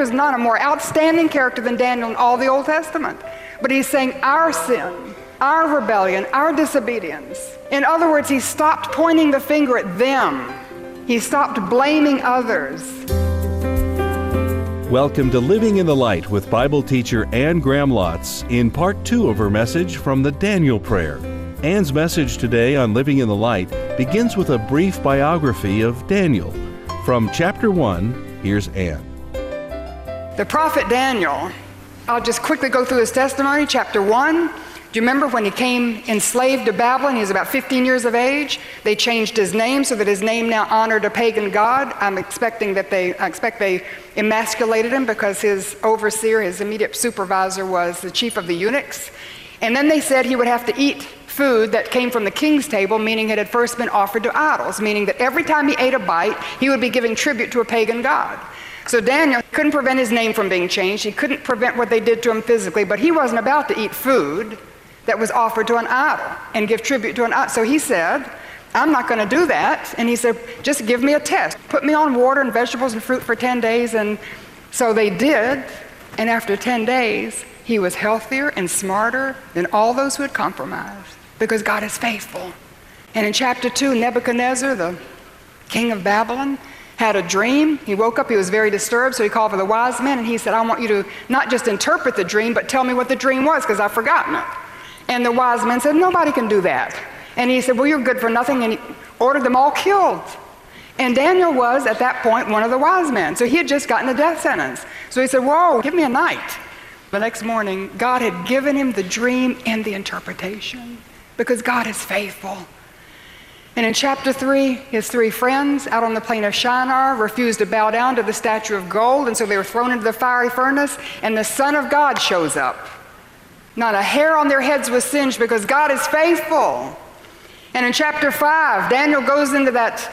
there is not a more outstanding character than Daniel in all the Old Testament. But he's saying our sin, our rebellion, our disobedience. In other words, he stopped pointing the finger at them, he stopped blaming others. Welcome to Living in the Light with Bible teacher Anne Graham Lotz in part two of her message from the Daniel Prayer. Anne's message today on Living in the Light begins with a brief biography of Daniel. From chapter one, here's Anne. The prophet Daniel, I'll just quickly go through his testimony. Chapter one, do you remember when he came enslaved to Babylon? He was about 15 years of age. They changed his name so that his name now honored a pagan god. I'm expecting that they, I expect they emasculated him because his overseer, his immediate supervisor, was the chief of the eunuchs. And then they said he would have to eat food that came from the king's table, meaning it had first been offered to idols, meaning that every time he ate a bite, he would be giving tribute to a pagan god. So Daniel couldn't prevent his name from being changed. He couldn't prevent what they did to him physically, but he wasn't about to eat food that was offered to an idol and give tribute to an idol. So he said, I'm not going to do that. And he said, just give me a test. Put me on water and vegetables and fruit for 10 days. And so they did. And after 10 days, he was healthier and smarter than all those who had compromised because God is faithful. And in chapter 2, Nebuchadnezzar, the king of Babylon, had a dream. He woke up, he was very disturbed, so he called for the wise men and he said, I want you to not just interpret the dream, but tell me what the dream was because I've forgotten it. And the wise men said, Nobody can do that. And he said, Well, you're good for nothing. And he ordered them all killed. And Daniel was, at that point, one of the wise men. So he had just gotten a death sentence. So he said, Whoa, give me a night. The next morning, God had given him the dream and the interpretation because God is faithful. And in chapter 3, his three friends out on the plain of Shinar refused to bow down to the statue of gold, and so they were thrown into the fiery furnace, and the Son of God shows up. Not a hair on their heads was singed because God is faithful. And in chapter 5, Daniel goes into that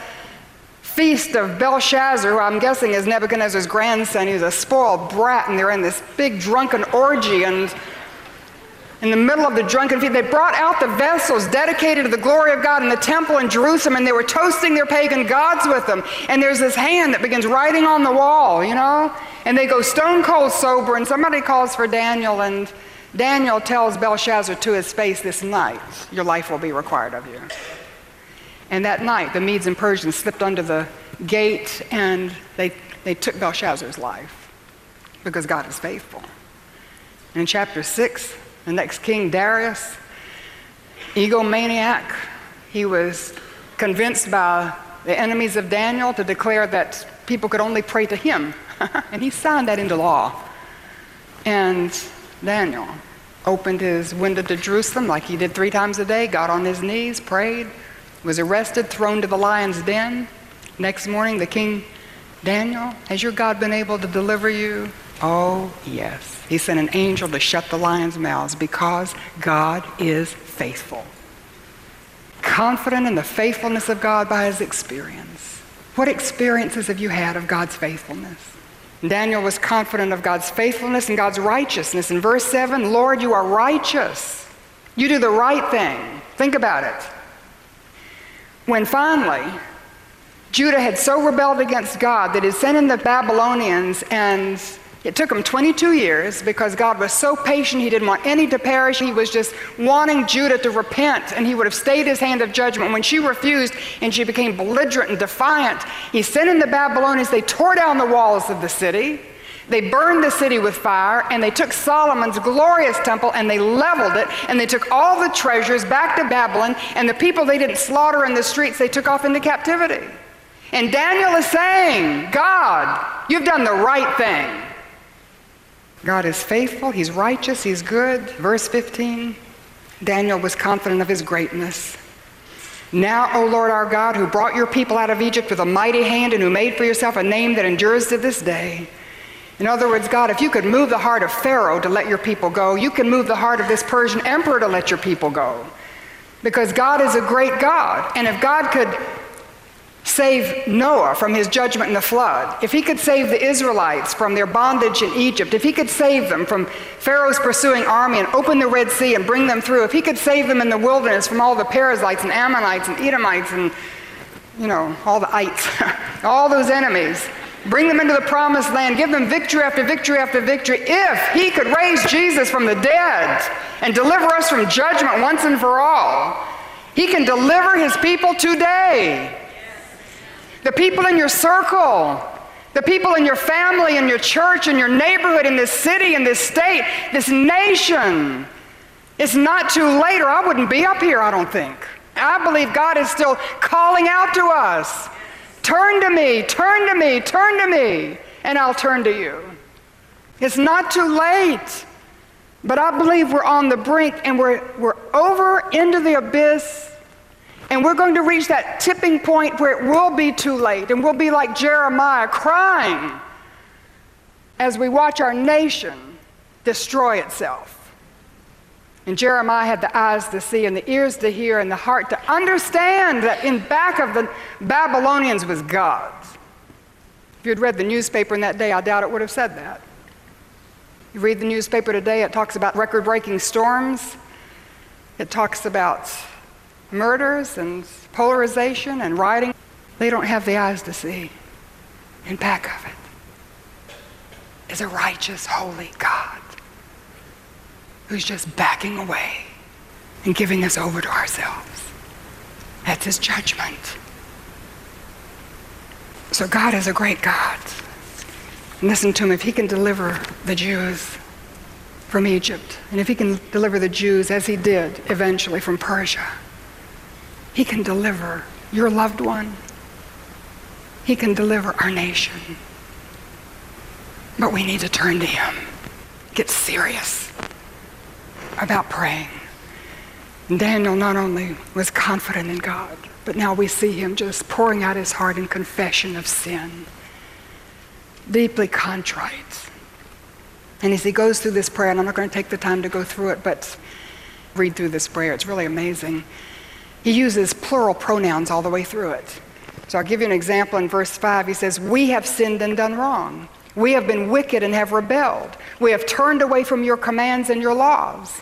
feast of Belshazzar, who I'm guessing is Nebuchadnezzar's grandson. He's a spoiled brat, and they're in this big drunken orgy. And in the middle of the drunken feast, they brought out the vessels dedicated to the glory of God in the temple in Jerusalem, and they were toasting their pagan gods with them. And there's this hand that begins writing on the wall, you know? And they go stone cold sober, and somebody calls for Daniel, and Daniel tells Belshazzar to his face this night, Your life will be required of you. And that night, the Medes and Persians slipped under the gate and they, they took Belshazzar's life because God is faithful. In chapter 6, the next king, Darius, egomaniac, he was convinced by the enemies of Daniel to declare that people could only pray to him. and he signed that into law. And Daniel opened his window to Jerusalem like he did three times a day, got on his knees, prayed, was arrested, thrown to the lion's den. Next morning, the king, Daniel, has your God been able to deliver you? Oh, yes. He sent an angel to shut the lions' mouths because God is faithful. Confident in the faithfulness of God by his experience. What experiences have you had of God's faithfulness? Daniel was confident of God's faithfulness and God's righteousness. In verse 7, Lord, you are righteous. You do the right thing. Think about it. When finally Judah had so rebelled against God that he sent in the Babylonians and it took him 22 years because God was so patient, he didn't want any to perish. He was just wanting Judah to repent, and he would have stayed his hand of judgment. When she refused and she became belligerent and defiant, he sent in the Babylonians. They tore down the walls of the city. They burned the city with fire, and they took Solomon's glorious temple and they leveled it, and they took all the treasures back to Babylon, and the people they didn't slaughter in the streets, they took off into captivity. And Daniel is saying, God, you've done the right thing. God is faithful, He's righteous, He's good. Verse 15 Daniel was confident of His greatness. Now, O Lord our God, who brought your people out of Egypt with a mighty hand and who made for yourself a name that endures to this day. In other words, God, if you could move the heart of Pharaoh to let your people go, you can move the heart of this Persian emperor to let your people go. Because God is a great God. And if God could save Noah from his judgment in the flood, if he could save the Israelites from their bondage in Egypt, if he could save them from Pharaoh's pursuing army and open the Red Sea and bring them through, if he could save them in the wilderness from all the Perizzites and Ammonites and Edomites and, you know, all the ites, all those enemies, bring them into the promised land, give them victory after victory after victory. If he could raise Jesus from the dead and deliver us from judgment once and for all, he can deliver his people today. The people in your circle, the people in your family, in your church, in your neighborhood, in this city, in this state, this nation. It's not too late, or I wouldn't be up here, I don't think. I believe God is still calling out to us. Turn to me, turn to me, turn to me, and I'll turn to you. It's not too late. But I believe we're on the brink and we're, we're over into the abyss. And we're going to reach that tipping point where it will be too late. And we'll be like Jeremiah crying as we watch our nation destroy itself. And Jeremiah had the eyes to see and the ears to hear and the heart to understand that in back of the Babylonians was God. If you'd read the newspaper in that day, I doubt it would have said that. You read the newspaper today, it talks about record breaking storms, it talks about murders and polarization and rioting. They don't have the eyes to see. In back of it is a righteous, holy God who's just backing away and giving us over to ourselves. That's his judgment. So God is a great God. Listen to him. If he can deliver the Jews from Egypt, and if he can deliver the Jews as he did eventually from Persia, he can deliver your loved one. He can deliver our nation. But we need to turn to him. Get serious about praying. Daniel not only was confident in God, but now we see him just pouring out his heart in confession of sin, deeply contrite. And as he goes through this prayer, and I'm not going to take the time to go through it, but read through this prayer, it's really amazing. He uses plural pronouns all the way through it. So I'll give you an example in verse 5. He says, We have sinned and done wrong. We have been wicked and have rebelled. We have turned away from your commands and your laws.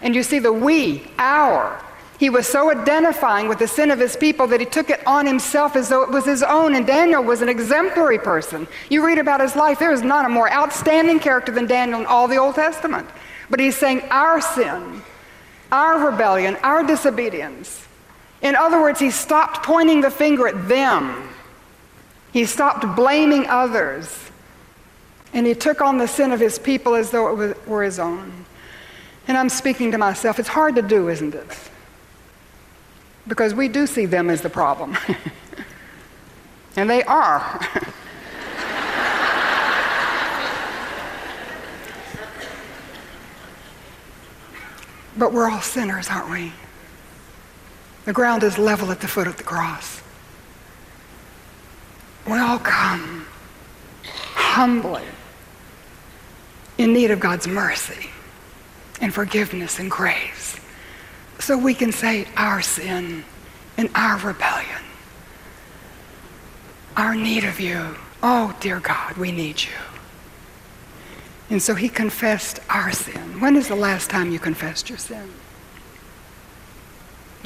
And you see the we, our. He was so identifying with the sin of his people that he took it on himself as though it was his own. And Daniel was an exemplary person. You read about his life, there is not a more outstanding character than Daniel in all the Old Testament. But he's saying our sin, our rebellion, our disobedience. In other words, he stopped pointing the finger at them. He stopped blaming others. And he took on the sin of his people as though it were his own. And I'm speaking to myself. It's hard to do, isn't it? Because we do see them as the problem. and they are. but we're all sinners, aren't we? The ground is level at the foot of the cross. We all come humbly in need of God's mercy and forgiveness and grace so we can say our sin and our rebellion, our need of you. Oh, dear God, we need you. And so he confessed our sin. When is the last time you confessed your sin?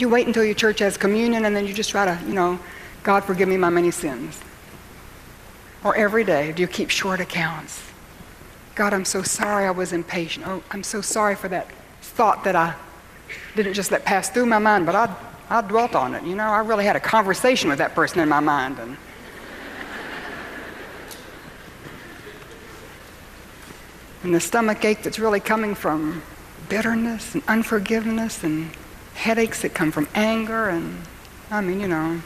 You wait until your church has communion and then you just try to, you know, God forgive me my many sins. Or every day, do you keep short accounts? God, I'm so sorry I was impatient. Oh, I'm so sorry for that thought that I didn't just let pass through my mind, but I, I dwelt on it. You know, I really had a conversation with that person in my mind. And, and the stomach ache that's really coming from bitterness and unforgiveness and headaches that come from anger and, I mean, you know,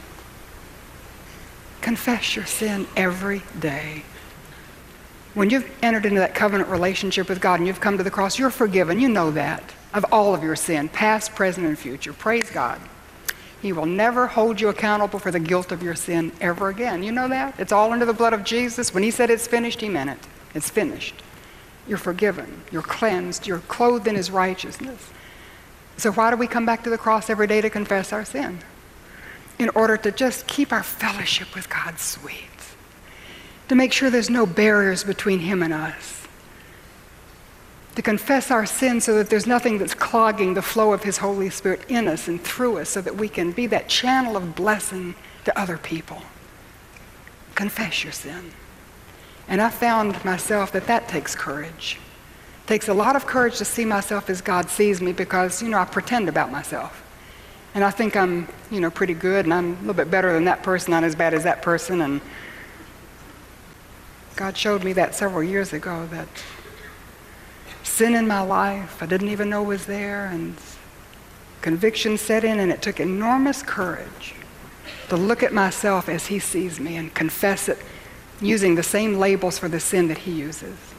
confess your sin every day. When you've entered into that covenant relationship with God and you've come to the cross, you're forgiven. You know that of all of your sin, past, present, and future. Praise God. He will never hold you accountable for the guilt of your sin ever again. You know that? It's all under the blood of Jesus. When he said it's finished, he meant it. It's finished. You're forgiven. You're cleansed. You're clothed in his righteousness. So why do we come back to the cross every day to confess our sin? In order to just keep our fellowship with God sweet to make sure there's no barriers between Him and us, to confess our sin so that there's nothing that's clogging the flow of His Holy Spirit in us and through us so that we can be that channel of blessing to other people. Confess your sin. And I found myself that that takes courage. Takes a lot of courage to see myself as God sees me because, you know, I pretend about myself. And I think I'm, you know, pretty good and I'm a little bit better than that person, not as bad as that person. And God showed me that several years ago that sin in my life I didn't even know was there and conviction set in and it took enormous courage to look at myself as he sees me and confess it using the same labels for the sin that he uses.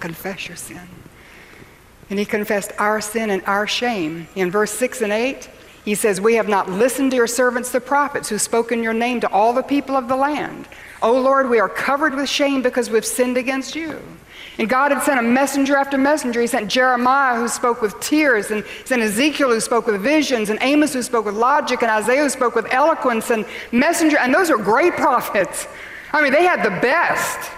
Confess your sin. And he confessed our sin and our shame. In verse 6 and 8, he says, We have not listened to your servants, the prophets, who spoke in your name to all the people of the land. O Lord, we are covered with shame because we've sinned against you. And God had sent a messenger after messenger. He sent Jeremiah, who spoke with tears, and sent Ezekiel, who spoke with visions, and Amos, who spoke with logic, and Isaiah, who spoke with eloquence, and messenger. And those are great prophets. I mean, they had the best.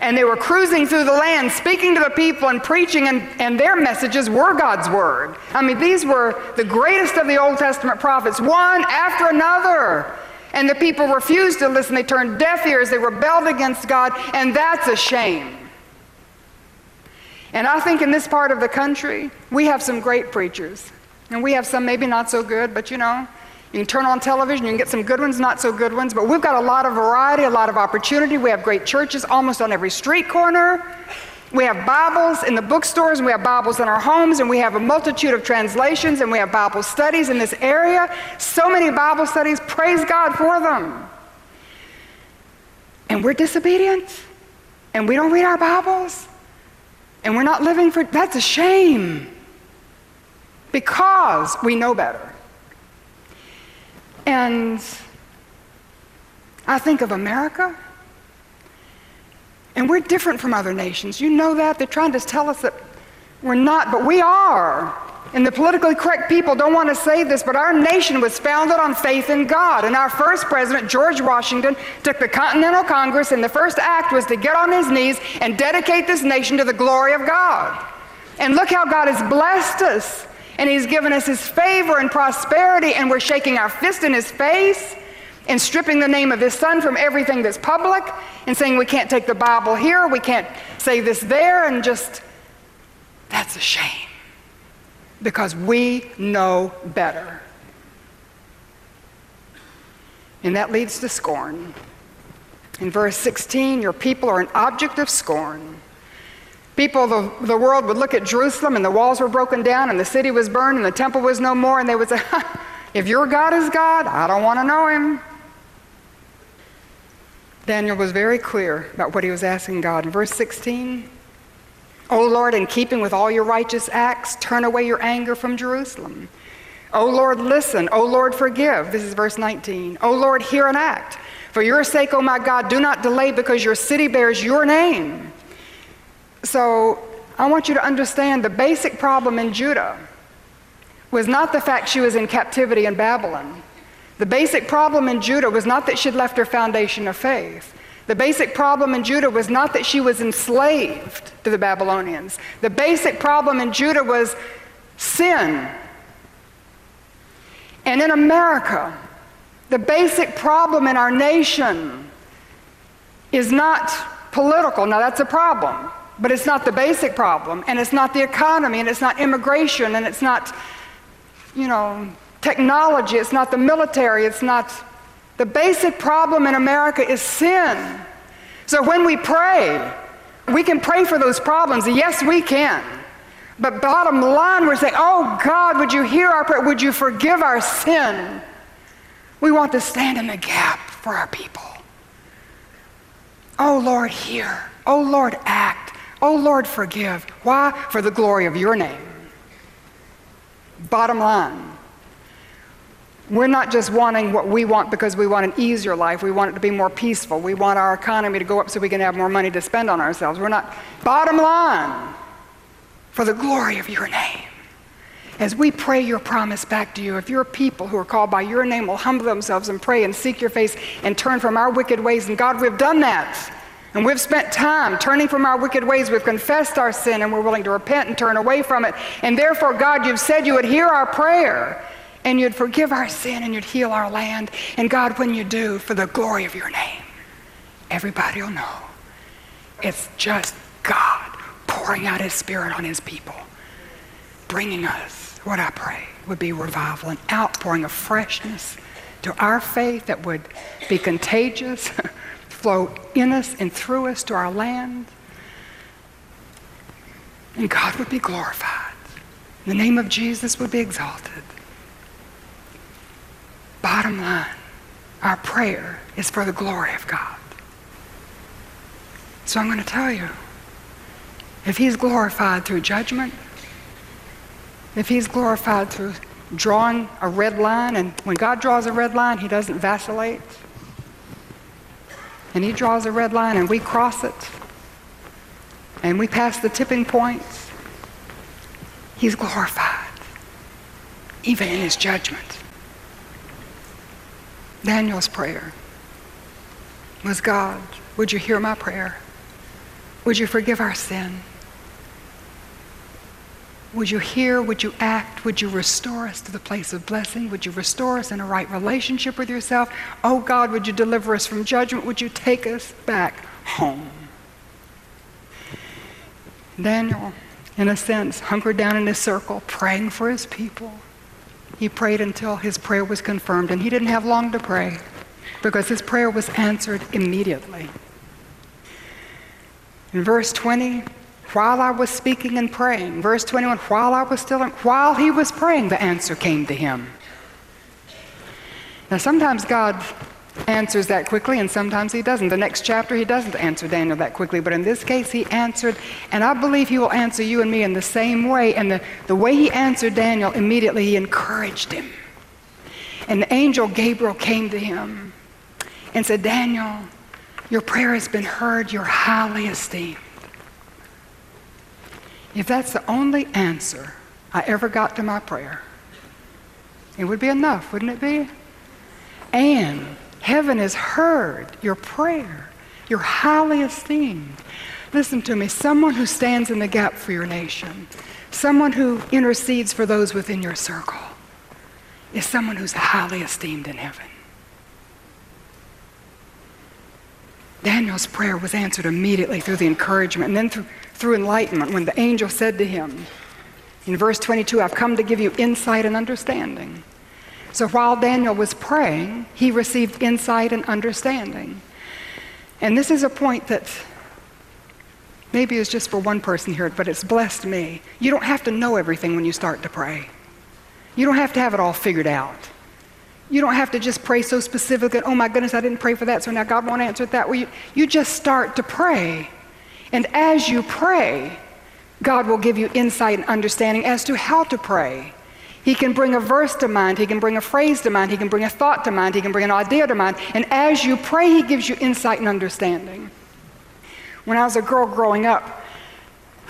And they were cruising through the land, speaking to the people and preaching, and, and their messages were God's word. I mean, these were the greatest of the Old Testament prophets, one after another. And the people refused to listen. They turned deaf ears. They rebelled against God, and that's a shame. And I think in this part of the country, we have some great preachers. And we have some maybe not so good, but you know, you can turn on television, you can get some good ones, not so good ones, but we've got a lot of variety, a lot of opportunity. We have great churches almost on every street corner. We have Bibles in the bookstores, and we have Bibles in our homes, and we have a multitude of translations, and we have Bible studies in this area. So many Bible studies, praise God for them. And we're disobedient, and we don't read our Bibles, and we're not living for that's a shame because we know better. And I think of America, and we're different from other nations. You know that. They're trying to tell us that we're not, but we are. And the politically correct people don't want to say this, but our nation was founded on faith in God. And our first president, George Washington, took the Continental Congress, and the first act was to get on his knees and dedicate this nation to the glory of God. And look how God has blessed us. And He's given us His favor and prosperity, and we're shaking our fist in His face and stripping the name of His Son from everything that's public and saying we can't take the Bible here, we can't say this there, and just, that's a shame because we know better. And that leads to scorn. In verse 16, your people are an object of scorn. People of the, the world would look at Jerusalem and the walls were broken down and the city was burned and the temple was no more, and they would say, If your God is God, I don't want to know him. Daniel was very clear about what he was asking God. In verse 16, O Lord, in keeping with all your righteous acts, turn away your anger from Jerusalem. O Lord, listen. O Lord, forgive. This is verse 19. O Lord, hear and act. For your sake, O my God, do not delay because your city bears your name. So I want you to understand the basic problem in Judah was not the fact she was in captivity in Babylon. The basic problem in Judah was not that she'd left her foundation of faith. The basic problem in Judah was not that she was enslaved to the Babylonians. The basic problem in Judah was sin. And in America, the basic problem in our nation is not political. Now, that's a problem, but it's not the basic problem, and it's not the economy, and it's not immigration, and it's not, you know, technology, it's not the military, it's not the basic problem in America is sin. So when we pray, we can pray for those problems. Yes, we can. But bottom line, we're saying, Oh God, would you hear our prayer? Would you forgive our sin? We want to stand in the gap for our people. Oh Lord, hear. Oh Lord, act. Oh Lord, forgive. Why? For the glory of your name. Bottom line. We're not just wanting what we want because we want an easier life. We want it to be more peaceful. We want our economy to go up so we can have more money to spend on ourselves. We're not, bottom line, for the glory of your name. As we pray your promise back to you, if your people who are called by your name will humble themselves and pray and seek your face and turn from our wicked ways, and God, we've done that. And we've spent time turning from our wicked ways. We've confessed our sin and we're willing to repent and turn away from it. And therefore, God, you've said you would hear our prayer and you'd forgive our sin and you'd heal our land. And God, when you do, for the glory of your name, everybody will know it's just God pouring out his spirit on his people, bringing us what I pray would be revival, and outpouring of freshness to our faith that would be contagious, flow in us and through us to our land. And God would be glorified. The name of Jesus would be exalted. Bottom line, our prayer is for the glory of God. So I'm going to tell you if He's glorified through judgment, if He's glorified through drawing a red line, and when God draws a red line, He doesn't vacillate. And He draws a red line, and we cross it, and we pass the tipping points. He's glorified, even in His judgment. Daniel's prayer was God, would you hear my prayer? Would you forgive our sin? Would you hear? Would you act? Would you restore us to the place of blessing? Would you restore us in a right relationship with yourself? Oh God, would you deliver us from judgment? Would you take us back home? Daniel, in a sense, hunkered down in his circle, praying for his people. He prayed until his prayer was confirmed, and he didn't have long to pray because his prayer was answered immediately. In verse 20, while I was speaking and praying. Verse 21, while I was still, while he was praying, the answer came to him. Now, sometimes God answers that quickly, and sometimes he doesn't. The next chapter, he doesn't answer Daniel that quickly, but in this case, he answered, and I believe he will answer you and me in the same way. And the, the way he answered Daniel, immediately he encouraged him. And the angel Gabriel came to him and said, Daniel, your prayer has been heard, you're highly esteemed. If that's the only answer I ever got to my prayer, it would be enough, wouldn't it be? And heaven has heard your prayer. You're highly esteemed. Listen to me someone who stands in the gap for your nation, someone who intercedes for those within your circle, is someone who's highly esteemed in heaven. Daniel's prayer was answered immediately through the encouragement and then through, through enlightenment when the angel said to him, in verse 22, I've come to give you insight and understanding. So while Daniel was praying, he received insight and understanding. And this is a point that maybe is just for one person here, but it's blessed me. You don't have to know everything when you start to pray. You don't have to have it all figured out. You don't have to just pray so specific and, oh my goodness, I didn't pray for that, so now God won't answer that way. You just start to pray. And as you pray, God will give you insight and understanding as to how to pray. He can bring a verse to mind, He can bring a phrase to mind, He can bring a thought to mind, He can bring an idea to mind. And as you pray, He gives you insight and understanding. When I was a girl growing up,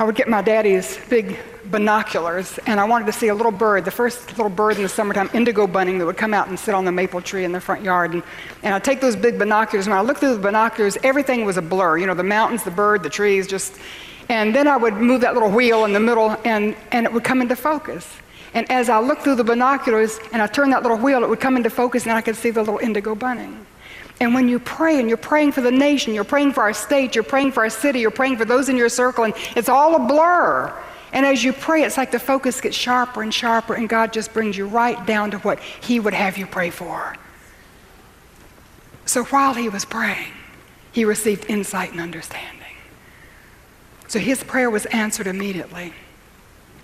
I would get my daddy's big binoculars and I wanted to see a little bird, the first little bird in the summertime, indigo bunting, that would come out and sit on the maple tree in the front yard. And, and I'd take those big binoculars, and when I looked through the binoculars, everything was a blur. You know, the mountains, the bird, the trees, just. And then I would move that little wheel in the middle and, and it would come into focus. And as I looked through the binoculars and I turned that little wheel, it would come into focus and I could see the little indigo bunting. And when you pray and you're praying for the nation, you're praying for our state, you're praying for our city, you're praying for those in your circle, and it's all a blur. And as you pray, it's like the focus gets sharper and sharper, and God just brings you right down to what He would have you pray for. So while he was praying, he received insight and understanding. So his prayer was answered immediately.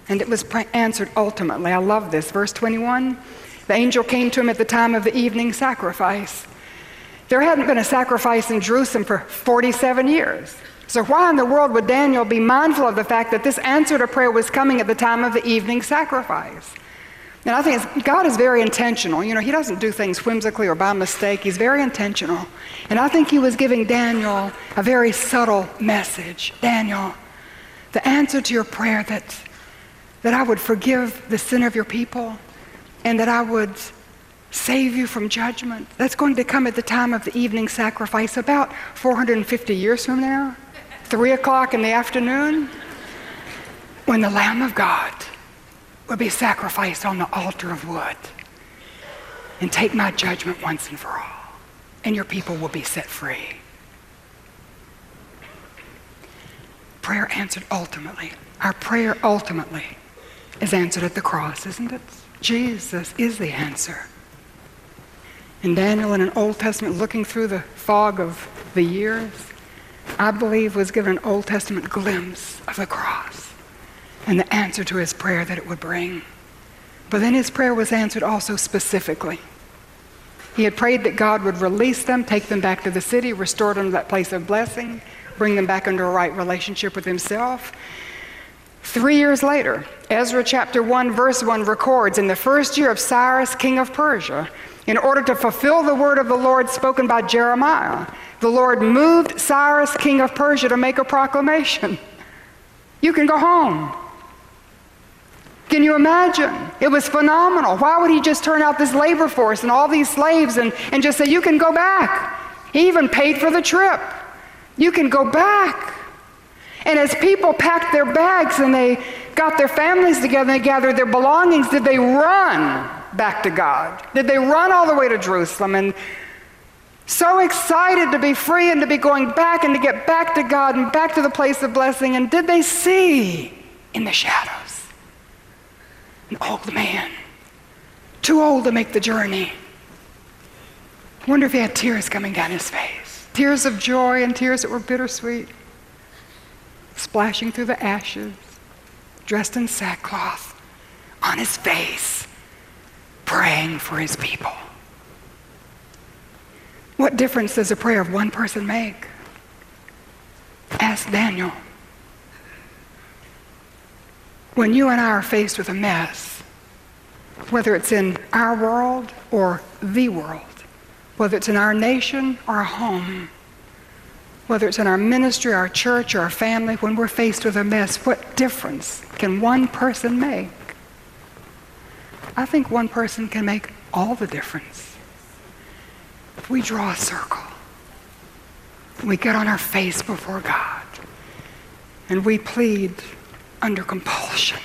And it was answered ultimately. I love this. Verse 21 The angel came to him at the time of the evening sacrifice. There hadn't been a sacrifice in Jerusalem for 47 years. So, why in the world would Daniel be mindful of the fact that this answer to prayer was coming at the time of the evening sacrifice? And I think God is very intentional. You know, He doesn't do things whimsically or by mistake, He's very intentional. And I think He was giving Daniel a very subtle message. Daniel, the answer to your prayer that, that I would forgive the sin of your people and that I would save you from judgment. That's going to come at the time of the evening sacrifice, about 450 years from now, 3 o'clock in the afternoon, when the Lamb of God will be sacrificed on the altar of wood and take my judgment once and for all, and your people will be set free. prayer answered ultimately. Our prayer ultimately is answered at the cross, isn't it? Jesus is the answer. And Daniel, in an Old Testament, looking through the fog of the years, I believe was given an Old Testament glimpse of the cross and the answer to his prayer that it would bring. But then his prayer was answered also specifically. He had prayed that God would release them, take them back to the city, restore them to that place of blessing, bring them back into a right relationship with himself. Three years later, Ezra chapter 1, verse 1 records In the first year of Cyrus, king of Persia, in order to fulfill the word of the Lord spoken by Jeremiah, the Lord moved Cyrus, king of Persia, to make a proclamation. You can go home. Can you imagine? It was phenomenal. Why would he just turn out this labor force and all these slaves and, and just say, You can go back? He even paid for the trip. You can go back. And as people packed their bags and they got their families together and they gathered their belongings, did they run back to God? Did they run all the way to Jerusalem and so excited to be free and to be going back and to get back to God and back to the place of blessing? And did they see in the shadows an old man, too old to make the journey? I wonder if he had tears coming down his face tears of joy and tears that were bittersweet splashing through the ashes, dressed in sackcloth, on his face, praying for his people. What difference does a prayer of one person make? Ask Daniel. When you and I are faced with a mess, whether it's in our world or the world, whether it's in our nation or our home, whether it's in our ministry, our church, or our family, when we're faced with a mess, what difference can one person make? I think one person can make all the difference. If we draw a circle, we get on our face before God, and we plead under compulsion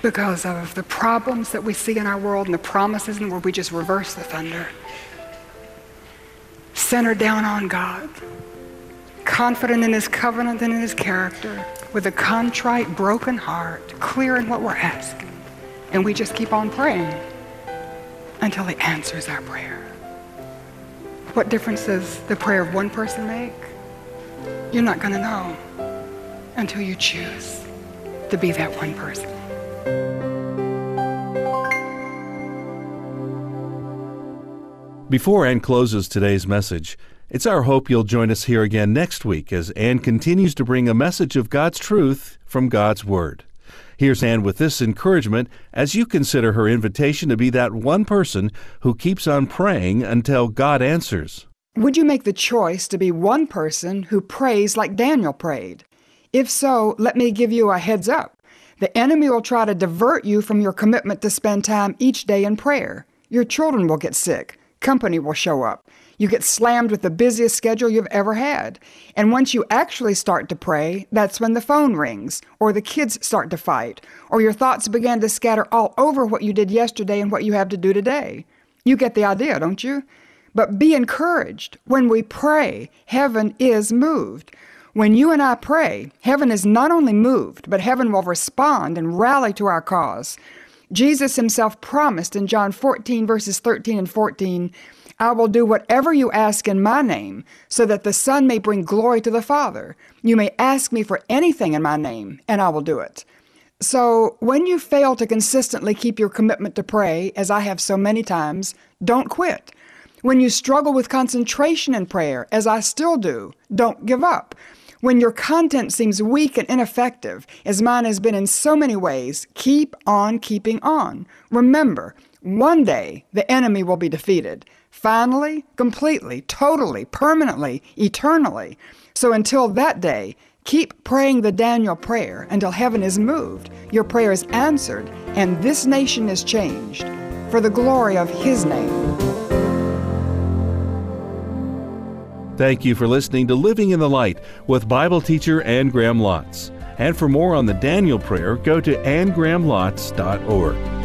because of the problems that we see in our world and the promises, and where we just reverse the thunder. Center down on God confident in his covenant and in his character, with a contrite, broken heart, clear in what we're asking. And we just keep on praying until he answers our prayer. What difference does the prayer of one person make? You're not going to know until you choose to be that one person. Before Anne closes today's message, it's our hope you'll join us here again next week as Anne continues to bring a message of God's truth from God's Word. Here's Anne with this encouragement as you consider her invitation to be that one person who keeps on praying until God answers. Would you make the choice to be one person who prays like Daniel prayed? If so, let me give you a heads up. The enemy will try to divert you from your commitment to spend time each day in prayer. Your children will get sick. Company will show up. You get slammed with the busiest schedule you've ever had. And once you actually start to pray, that's when the phone rings, or the kids start to fight, or your thoughts begin to scatter all over what you did yesterday and what you have to do today. You get the idea, don't you? But be encouraged. When we pray, heaven is moved. When you and I pray, heaven is not only moved, but heaven will respond and rally to our cause. Jesus himself promised in John 14, verses 13 and 14 I will do whatever you ask in my name, so that the Son may bring glory to the Father. You may ask me for anything in my name, and I will do it. So, when you fail to consistently keep your commitment to pray, as I have so many times, don't quit. When you struggle with concentration in prayer, as I still do, don't give up. When your content seems weak and ineffective, as mine has been in so many ways, keep on keeping on. Remember, one day the enemy will be defeated finally, completely, totally, permanently, eternally. So until that day, keep praying the Daniel prayer until heaven is moved, your prayer is answered, and this nation is changed for the glory of His name. Thank you for listening to Living in the Light with Bible teacher Anne Graham Lotz. And for more on the Daniel prayer, go to annegrahamlotz.org.